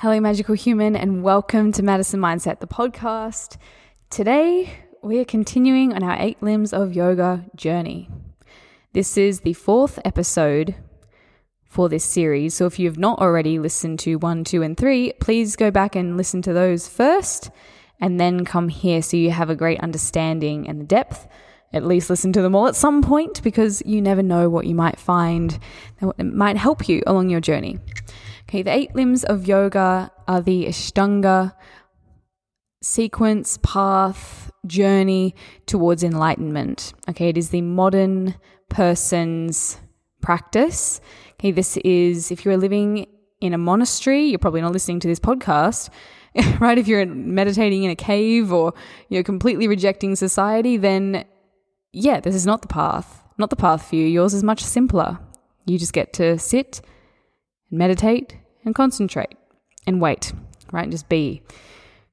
Hello, magical human, and welcome to Madison Mindset, the podcast. Today, we are continuing on our eight limbs of yoga journey. This is the fourth episode for this series. So, if you've not already listened to one, two, and three, please go back and listen to those first and then come here so you have a great understanding and depth. At least listen to them all at some point because you never know what you might find that might help you along your journey. Okay, the eight limbs of yoga are the Ashtanga sequence, path, journey towards enlightenment. Okay, it is the modern person's practice. Okay, this is if you're living in a monastery, you're probably not listening to this podcast. right? If you're meditating in a cave or you're completely rejecting society, then yeah, this is not the path. Not the path for you. Yours is much simpler. You just get to sit and meditate and concentrate and wait, right? And just be.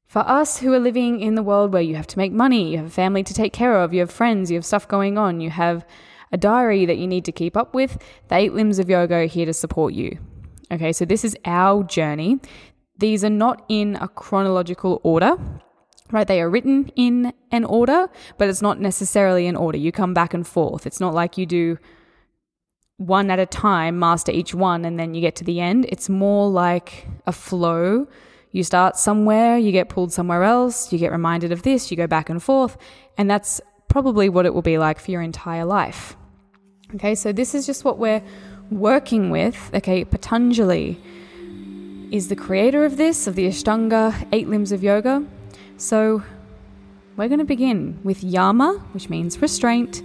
For us who are living in the world where you have to make money, you have a family to take care of, you have friends, you have stuff going on, you have a diary that you need to keep up with, the eight limbs of yoga are here to support you. Okay, so this is our journey. These are not in a chronological order, right? They are written in an order, but it's not necessarily an order. You come back and forth. It's not like you do one at a time, master each one, and then you get to the end. It's more like a flow. You start somewhere, you get pulled somewhere else, you get reminded of this, you go back and forth, and that's probably what it will be like for your entire life. Okay, so this is just what we're working with. Okay, Patanjali is the creator of this, of the Ashtanga, eight limbs of yoga. So we're going to begin with Yama, which means restraint,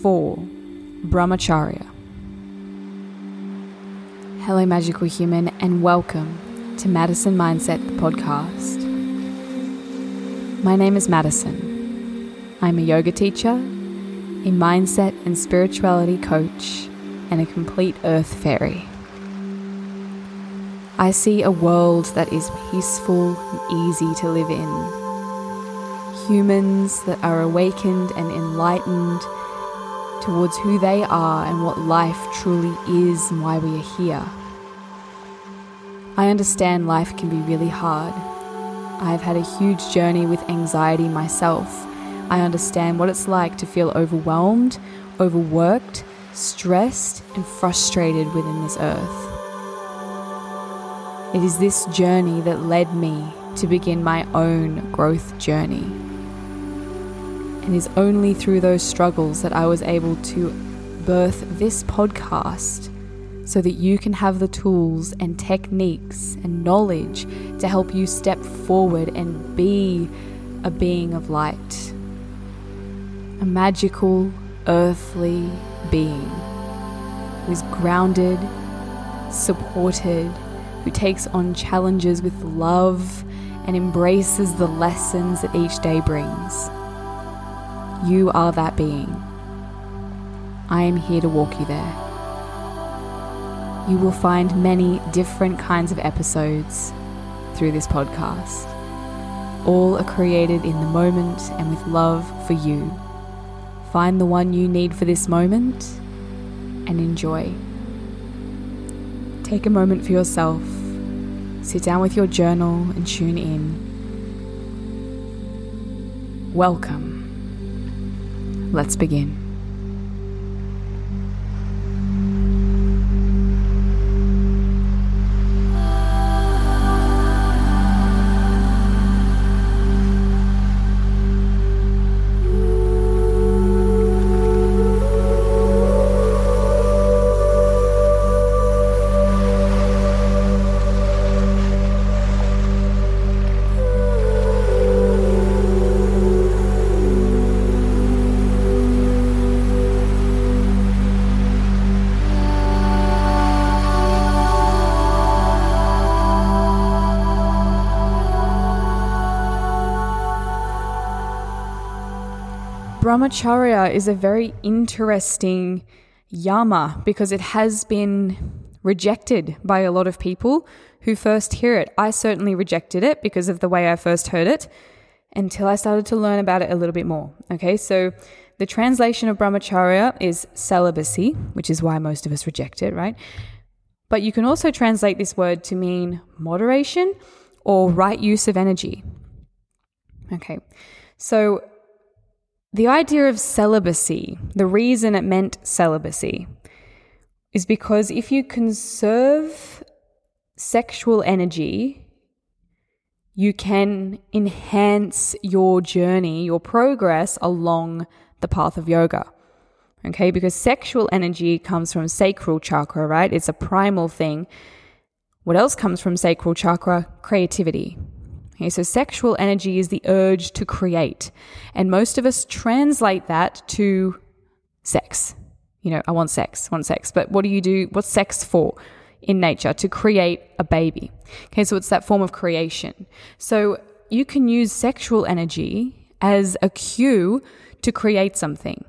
for Brahmacharya. Hello, magical human, and welcome to Madison Mindset the podcast. My name is Madison. I'm a yoga teacher, a mindset and spirituality coach, and a complete earth fairy. I see a world that is peaceful and easy to live in. Humans that are awakened and enlightened towards who they are and what life truly is and why we are here. I understand life can be really hard. I've had a huge journey with anxiety myself. I understand what it's like to feel overwhelmed, overworked, stressed, and frustrated within this earth. It is this journey that led me to begin my own growth journey and is only through those struggles that I was able to birth this podcast so that you can have the tools and techniques and knowledge to help you step forward and be a being of light. A magical, earthly being who is grounded, supported, who takes on challenges with love and embraces the lessons that each day brings. You are that being. I am here to walk you there. You will find many different kinds of episodes through this podcast. All are created in the moment and with love for you. Find the one you need for this moment and enjoy. Take a moment for yourself. Sit down with your journal and tune in. Welcome. Let's begin. Brahmacharya is a very interesting yama because it has been rejected by a lot of people who first hear it. I certainly rejected it because of the way I first heard it until I started to learn about it a little bit more. Okay, so the translation of brahmacharya is celibacy, which is why most of us reject it, right? But you can also translate this word to mean moderation or right use of energy. Okay, so the idea of celibacy, the reason it meant celibacy, is because if you conserve sexual energy, you can enhance your journey, your progress along the path of yoga. Okay, because sexual energy comes from sacral chakra, right? It's a primal thing. What else comes from sacral chakra? Creativity. Okay, so sexual energy is the urge to create. And most of us translate that to sex. You know, I want sex, I want sex. But what do you do? What's sex for in nature? To create a baby. Okay, so it's that form of creation. So you can use sexual energy as a cue to create something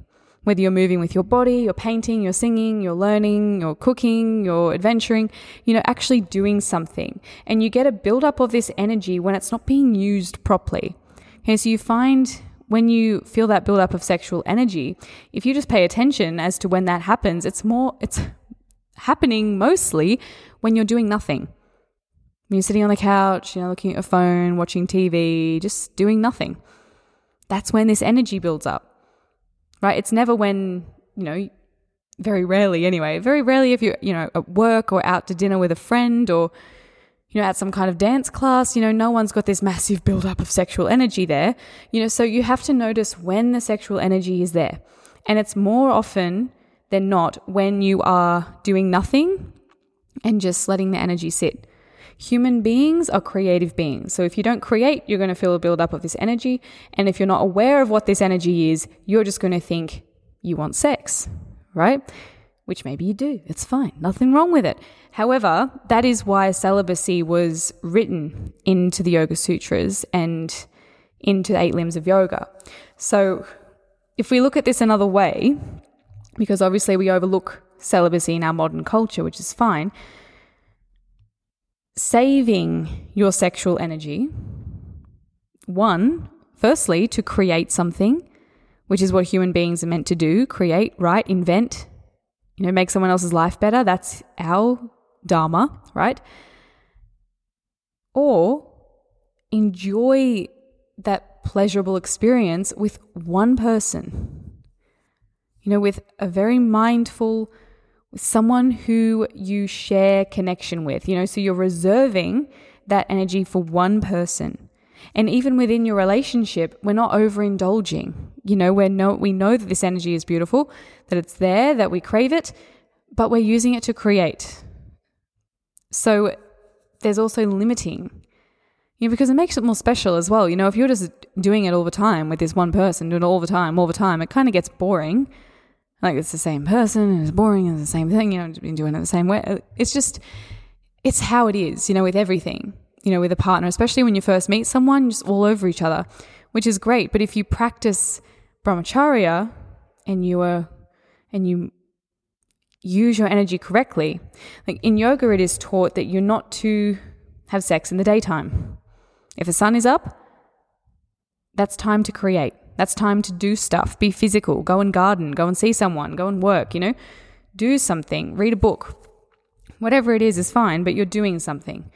whether you're moving with your body, you're painting, you're singing, you're learning, you're cooking, you're adventuring, you know, actually doing something. And you get a buildup of this energy when it's not being used properly. Okay, so you find when you feel that buildup of sexual energy, if you just pay attention as to when that happens, it's more, it's happening mostly when you're doing nothing. You're sitting on the couch, you know, looking at your phone, watching TV, just doing nothing. That's when this energy builds up right? It's never when, you know, very rarely anyway, very rarely if you're, you know, at work or out to dinner with a friend or, you know, at some kind of dance class, you know, no one's got this massive buildup of sexual energy there, you know, so you have to notice when the sexual energy is there. And it's more often than not when you are doing nothing and just letting the energy sit. Human beings are creative beings. So if you don't create, you're going to feel a buildup of this energy. And if you're not aware of what this energy is, you're just going to think you want sex, right? Which maybe you do. It's fine. Nothing wrong with it. However, that is why celibacy was written into the Yoga Sutras and into the eight limbs of yoga. So if we look at this another way, because obviously we overlook celibacy in our modern culture, which is fine, saving your sexual energy, one, firstly, to create something, which is what human beings are meant to do create, write, invent, you know, make someone else's life better. That's our dharma, right? Or enjoy that pleasurable experience with one person, you know, with a very mindful, someone who you share connection with, you know, so you're reserving that energy for one person. And even within your relationship, we're not overindulging. You know, we know we know that this energy is beautiful, that it's there, that we crave it, but we're using it to create. So there's also limiting. You know, because it makes it more special as well. You know, if you're just doing it all the time with this one person, doing it all the time, all the time, it kind of gets boring. Like it's the same person and it's boring and it's the same thing, you know, just been doing it the same way. Uh, it's just, it's how it is, you know, with everything, you know, with a partner, especially when you first meet someone, just all over each other, which is great. But if you practice brahmacharya and you are, and you use your energy correctly, like in yoga, it is taught that you're not to have sex in the daytime. If the sun is up, that's time to create. That's time to do stuff, be physical, go and garden, go and see someone, go and work, you know? Do something, read a book. Whatever it is is fine, but you're doing something.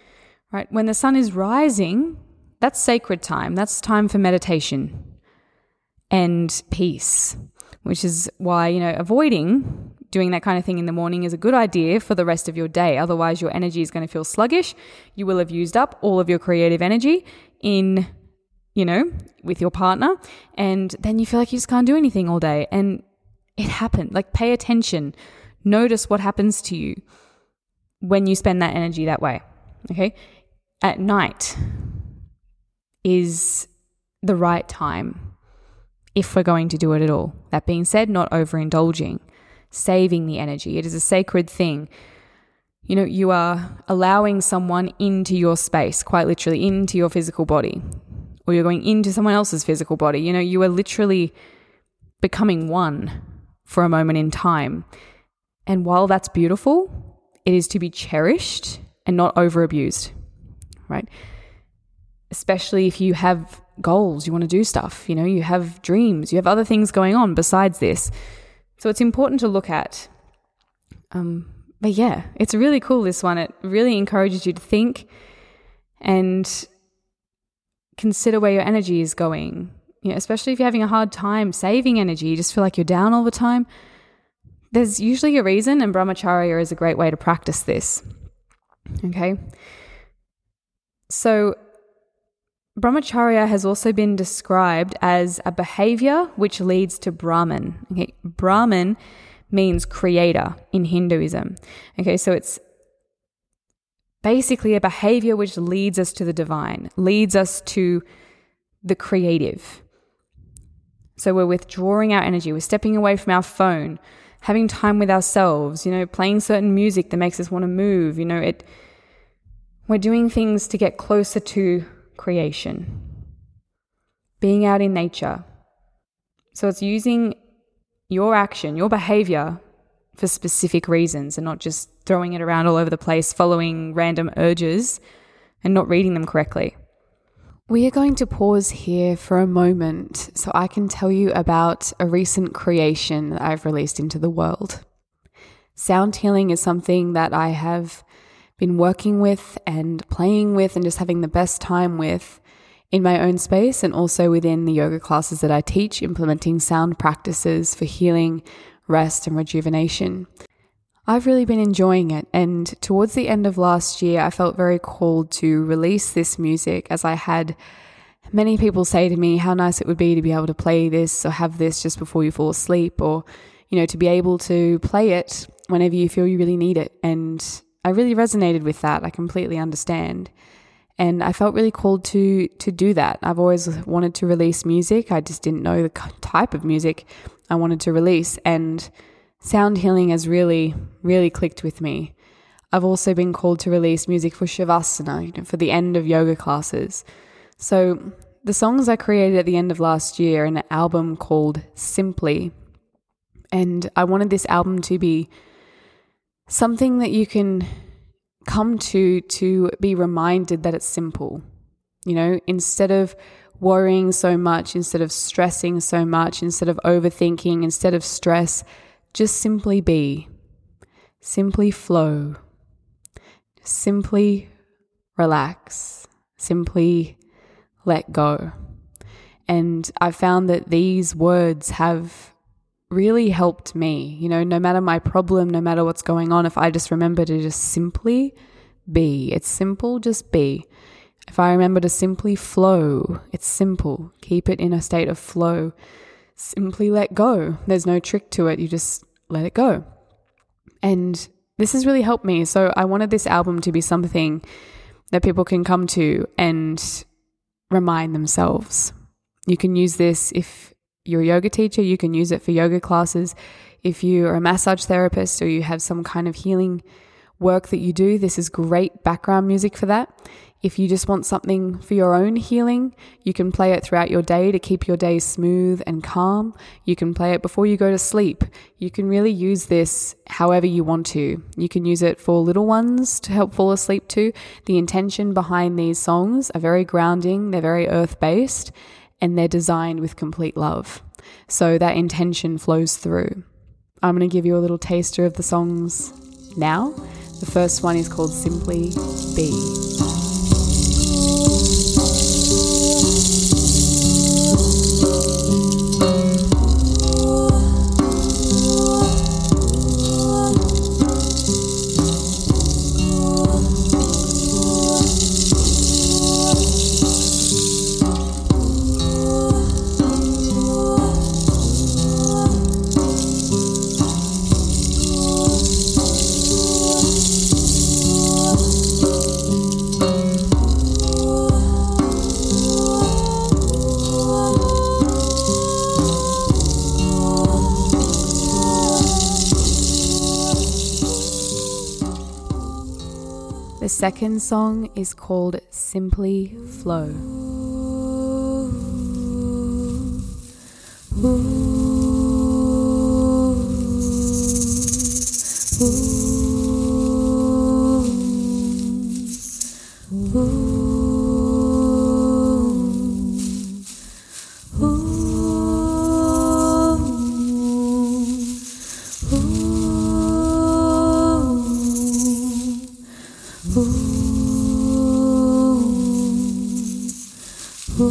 Right? When the sun is rising, that's sacred time. That's time for meditation and peace, which is why, you know, avoiding doing that kind of thing in the morning is a good idea for the rest of your day. Otherwise, your energy is going to feel sluggish. You will have used up all of your creative energy in you know, with your partner, and then you feel like you just can't do anything all day. And it happened. Like, pay attention, notice what happens to you when you spend that energy that way. Okay. At night is the right time if we're going to do it at all. That being said, not overindulging, saving the energy. It is a sacred thing. You know, you are allowing someone into your space, quite literally, into your physical body or you're going into someone else's physical body. You know, you are literally becoming one for a moment in time. And while that's beautiful, it is to be cherished and not over abused, right? Especially if you have goals, you want to do stuff, you know, you have dreams, you have other things going on besides this. So it's important to look at um, but yeah, it's really cool, this one. It really encourages you to think and consider where your energy is going. You know, especially if you're having a hard time saving energy, you just feel like you're down all the time. There's usually a reason, and brahmacharya is a great way to practice this. Okay. So, brahmacharya has also been described as a behavior which leads to Brahman. Okay. Brahman means creator in Hinduism. Okay. So, it's basically a behavior which leads us to the divine, leads us to the creative. So we're withdrawing our energy, we're stepping away from our phone, having time with ourselves, you know, playing certain music that makes us want to move, you know, it we're doing things to get closer to creation. Being out in nature. So it's using your action, your behavior for specific reasons and not just throwing it around all over the place, following random urges and not reading them correctly. We are going to pause here for a moment so I can tell you about a recent creation that I've released into the world. Sound healing is something that I have been working with and playing with and just having the best time with in my own space and also within the yoga classes that I teach, implementing sound practices for healing, rest, and rejuvenation. I've really been enjoying it, and towards the end of last year, I felt very called to release this music as I had many people say to me how nice it would be to be able to play this or have this just before you fall asleep, or, you know, to be able to play it whenever you feel you really need it. And I really resonated with that. I completely understand. And I felt really called to to do that. I've always wanted to release music. I just didn't know the type of music I wanted to release. And sound healing has really, really clicked with me. I've also been called to release music for Shavasana, you know, for the end of yoga classes. So the songs I created at the end of last year an album called Simply. And I wanted this album to be something that you can come to to be reminded that it's simple. You know, instead of worrying so much, instead of stressing so much, instead of overthinking, instead of stress, just simply be, simply flow, simply relax, simply let go. And I found that these words have really helped me. You know, no matter my problem, no matter what's going on, if I just remember to just simply be, it's simple, just be. If I remember to simply flow, it's simple. Keep it in a state of flow simply let go. There's no trick to it. You just let it go. And this has really helped me. So I wanted this album to be something that people can come to and remind themselves. You can use this if you're a yoga teacher, you can use it for yoga classes. If you're a massage therapist or you have some kind of healing work that you do, this is great background music for that. If you just want something for your own healing, you can play it throughout your day to keep your day smooth and calm. You can play it before you go to sleep. You can really use this however you want to. You can use it for little ones to help fall asleep to. The intention behind these songs are very grounding, they're very earth based, and they're designed with complete love. So that intention flows through. I'm going to give you a little taster of the songs now. The first one is called Simply Be. Second song is called Simply Flow. Ooh. The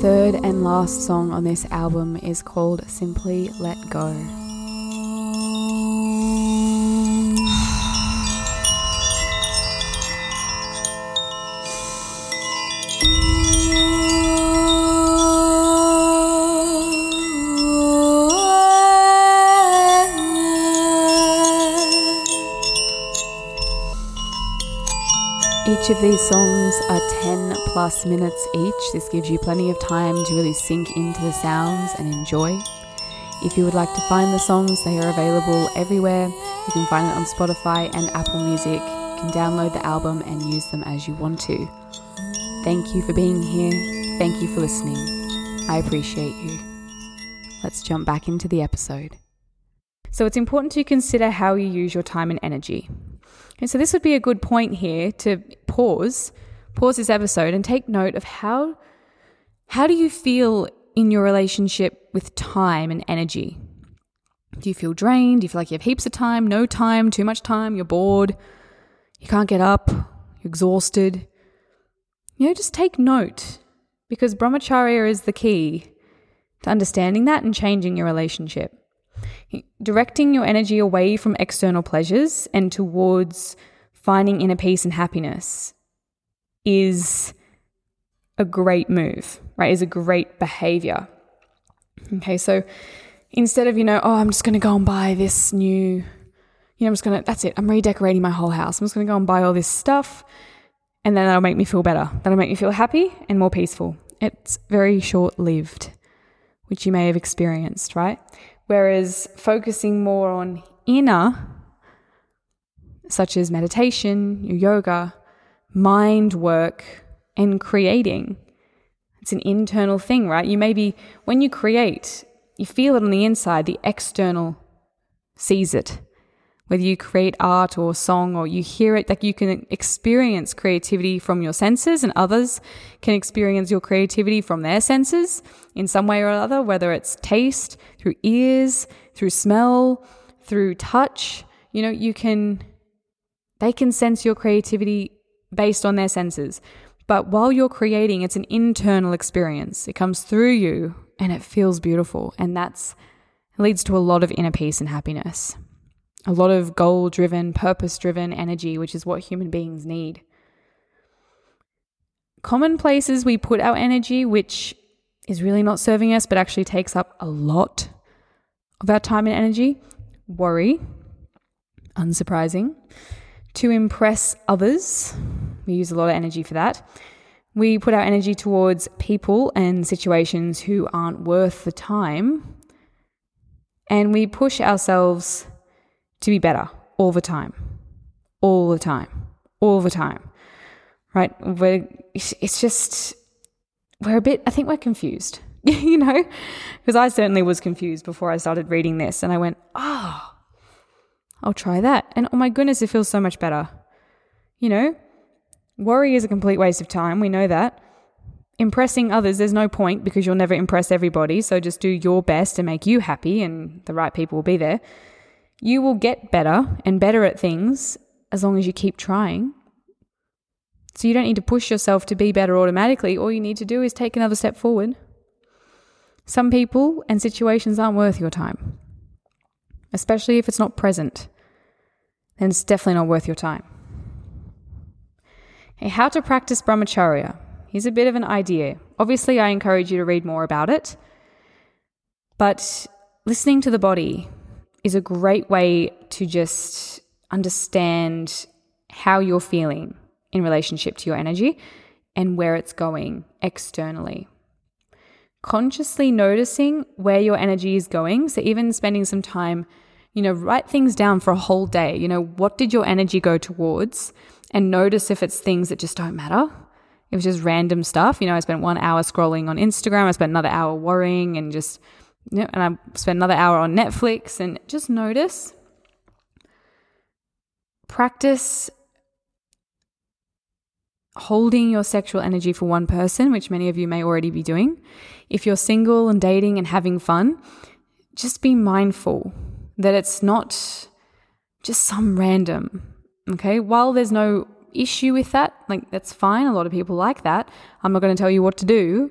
third and last song on this album is called Simply Let Go. Each of these songs are 10 plus minutes each. This gives you plenty of time to really sink into the sounds and enjoy. If you would like to find the songs, they are available everywhere. You can find it on Spotify and Apple Music. You can download the album and use them as you want to. Thank you for being here. Thank you for listening. I appreciate you. Let's jump back into the episode. So, it's important to consider how you use your time and energy. And so this would be a good point here to pause, pause this episode and take note of how how do you feel in your relationship with time and energy? Do you feel drained? Do you feel like you have heaps of time, no time, too much time, you're bored, you can't get up, you're exhausted? You know, just take note because brahmacharya is the key to understanding that and changing your relationship. Directing your energy away from external pleasures and towards finding inner peace and happiness is a great move, right? Is a great behavior. Okay, so instead of, you know, oh, I'm just going to go and buy this new, you know, I'm just going to, that's it, I'm redecorating my whole house. I'm just going to go and buy all this stuff and then that'll make me feel better. That'll make me feel happy and more peaceful. It's very short lived, which you may have experienced, right? Whereas focusing more on inner, such as meditation, yoga, mind work, and creating, it's an internal thing, right? You maybe, when you create, you feel it on the inside, the external sees it whether you create art or song or you hear it, like you can experience creativity from your senses and others can experience your creativity from their senses in some way or other, whether it's taste, through ears, through smell, through touch. You know, you can, they can sense your creativity based on their senses. But while you're creating, it's an internal experience. It comes through you and it feels beautiful. And that's leads to a lot of inner peace and happiness a lot of goal driven, purpose driven energy, which is what human beings need. Common places we put our energy, which is really not serving us, but actually takes up a lot of our time and energy worry, unsurprising. To impress others, we use a lot of energy for that. We put our energy towards people and situations who aren't worth the time. And we push ourselves to be better all the time, all the time, all the time, right? We're, it's just, we're a bit, I think we're confused, you know? Because I certainly was confused before I started reading this and I went, oh, I'll try that. And oh my goodness, it feels so much better. You know, worry is a complete waste of time. We know that. Impressing others, there's no point because you'll never impress everybody. So just do your best to make you happy, and the right people will be there. You will get better and better at things as long as you keep trying. So you don't need to push yourself to be better automatically. All you need to do is take another step forward. Some people and situations aren't worth your time, especially if it's not present. Then it's definitely not worth your time. Hey, how to practice brahmacharya. Here's a bit of an idea. Obviously, I encourage you to read more about it. But listening to the body, is a great way to just understand how you're feeling in relationship to your energy and where it's going externally. Consciously noticing where your energy is going. So, even spending some time, you know, write things down for a whole day. You know, what did your energy go towards? And notice if it's things that just don't matter. It was just random stuff. You know, I spent one hour scrolling on Instagram, I spent another hour worrying and just Yep, and I spend another hour on Netflix and just notice. Practice holding your sexual energy for one person, which many of you may already be doing, if you're single and dating and having fun, just be mindful that it's not just some random. Okay. While there's no issue with that, like that's fine. A lot of people like that. I'm not going to tell you what to do.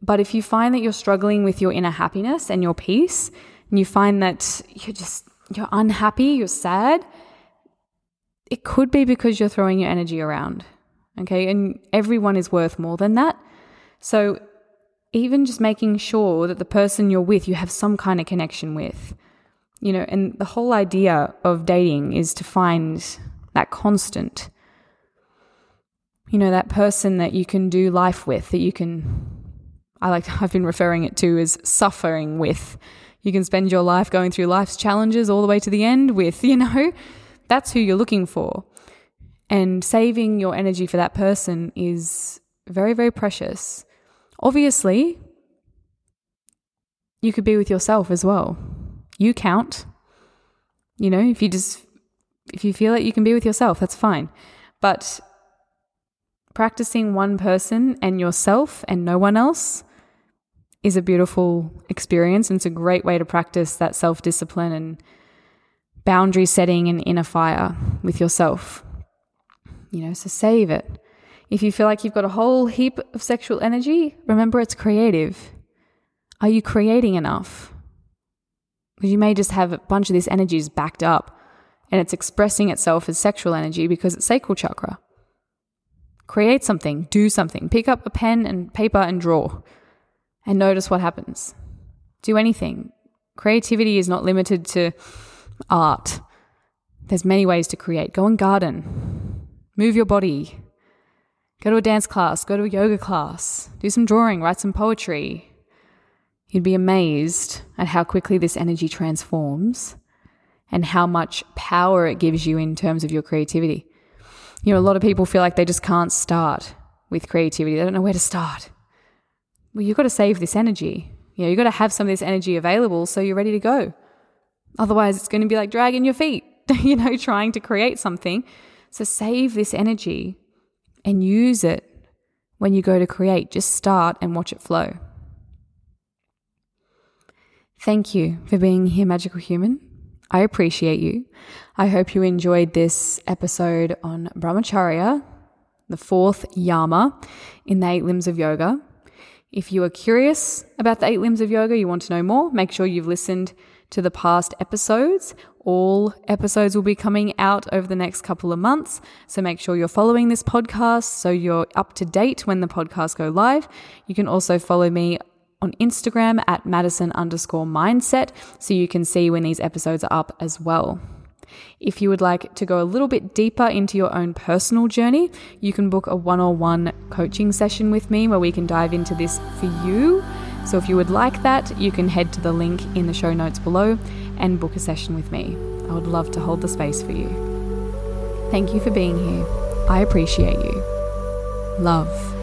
But if you find that you're struggling with your inner happiness and your peace, and you find that you're just, you're unhappy, you're sad, it could be because you're throwing your energy around. Okay. And everyone is worth more than that. So even just making sure that the person you're with, you have some kind of connection with. You know, and the whole idea of dating is to find that constant. You know, that person that you can do life with, that you can, I like, I've been referring it to as suffering with. You can spend your life going through life's challenges all the way to the end with, you know, that's who you're looking for. And saving your energy for that person is very, very precious. Obviously, you could be with yourself as well. You count. You know, if you just if you feel like you can be with yourself, that's fine. But practicing one person and yourself and no one else is a beautiful experience and it's a great way to practice that self-discipline and boundary setting and inner fire with yourself. You know, so save it. If you feel like you've got a whole heap of sexual energy, remember it's creative. Are you creating enough? Because you may just have a bunch of this energy is backed up and it's expressing itself as sexual energy because it's sacral chakra. Create something, do something, pick up a pen and paper and draw and notice what happens. Do anything. Creativity is not limited to art. There's many ways to create. Go and garden. Move your body. Go to a dance class, go to a yoga class, do some drawing, write some poetry. You'd be amazed at how quickly this energy transforms and how much power it gives you in terms of your creativity. You know, a lot of people feel like they just can't start with creativity. They don't know where to start. Well, you've got to save this energy. You know, you've got to have some of this energy available so you're ready to go. Otherwise, it's going to be like dragging your feet, you know, trying to create something. So save this energy and use it when you go to create. Just start and watch it flow. Thank you for being here, Magical Human. I appreciate you. I hope you enjoyed this episode on Brahmacharya, the fourth yama in the eight limbs of yoga. If you are curious about the eight limbs of yoga, you want to know more, make sure you've listened to the past episodes. All episodes will be coming out over the next couple of months. So make sure you're following this podcast so you're up to date when the podcasts go live. You can also follow me on Instagram at Madison underscore mindset so you can see when these episodes are up as well. If you would like to go a little bit deeper into your own personal journey, you can book a one on one coaching session with me where we can dive into this for you. So if you would like that, you can head to the link in the show notes below and book a session with me. I would love to hold the space for you. Thank you for being here. I appreciate you. Love.